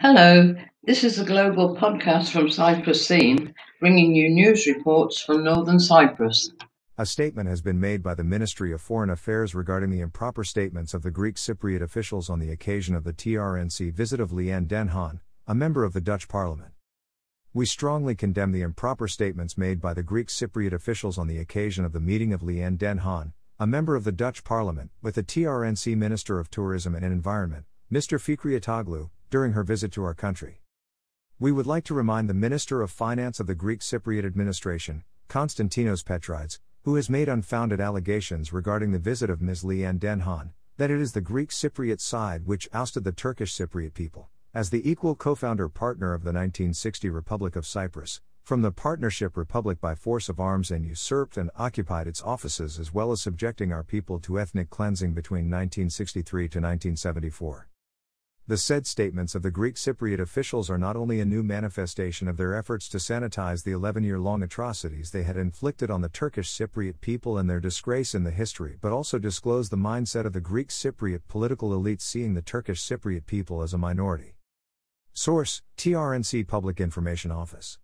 Hello, this is a global podcast from Cyprus Scene, bringing you news reports from northern Cyprus. A statement has been made by the Ministry of Foreign Affairs regarding the improper statements of the Greek Cypriot officials on the occasion of the TRNC visit of Liane Den Haan, a member of the Dutch parliament. We strongly condemn the improper statements made by the Greek Cypriot officials on the occasion of the meeting of Liane Den Haan, a member of the Dutch parliament, with the TRNC Minister of Tourism and Environment, Mr. Fikri Ataoglu, during her visit to our country. We would like to remind the Minister of Finance of the Greek Cypriot administration, Konstantinos Petrides, who has made unfounded allegations regarding the visit of Ms. Liane Den Haan, that it is the Greek Cypriot side which ousted the Turkish Cypriot people, as the equal co founder partner of the 1960 Republic of Cyprus, from the partnership republic by force of arms and usurped and occupied its offices as well as subjecting our people to ethnic cleansing between 1963 to 1974. The said statements of the Greek Cypriot officials are not only a new manifestation of their efforts to sanitize the 11 year long atrocities they had inflicted on the Turkish Cypriot people and their disgrace in the history, but also disclose the mindset of the Greek Cypriot political elite seeing the Turkish Cypriot people as a minority. Source TRNC Public Information Office.